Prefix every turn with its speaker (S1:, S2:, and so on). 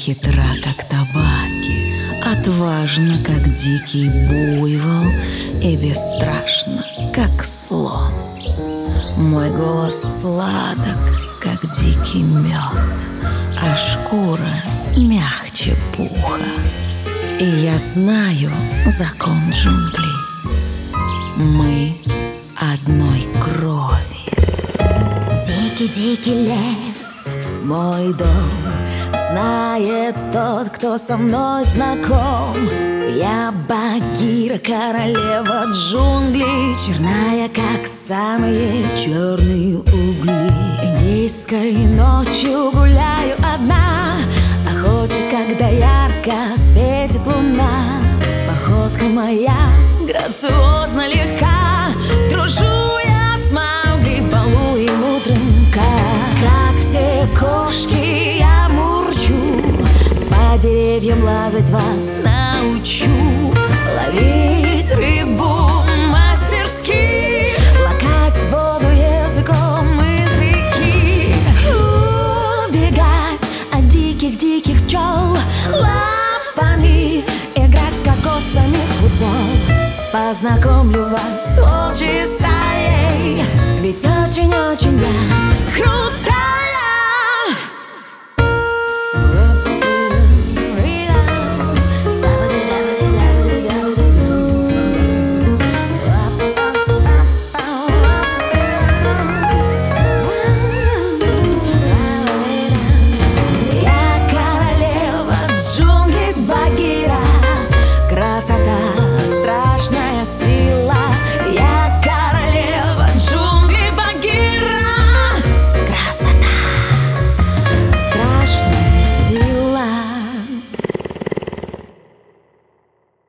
S1: хитра, как табаки, Отважна, как дикий буйвол, И бесстрашна, как слон. Мой голос сладок, как дикий мед, А шкура мягче пуха. И я знаю закон джунглей. Мы одной крови.
S2: Дикий-дикий лес, мой дом Знает тот, кто со мной знаком. Я Багира, королева джунглей Черная, как самые черные угли. Индийской ночью гуляю одна Охочусь, когда ярко светит луна. Походка моя грациозно легка Дружу деревьям лазать вас научу. Ловить рыбу мастерски. Лакать воду языком из реки. Убегать от диких-диких пчел. Лапами играть кокосами в футбол. Познакомлю вас с волчьей Ведь очень-очень я крут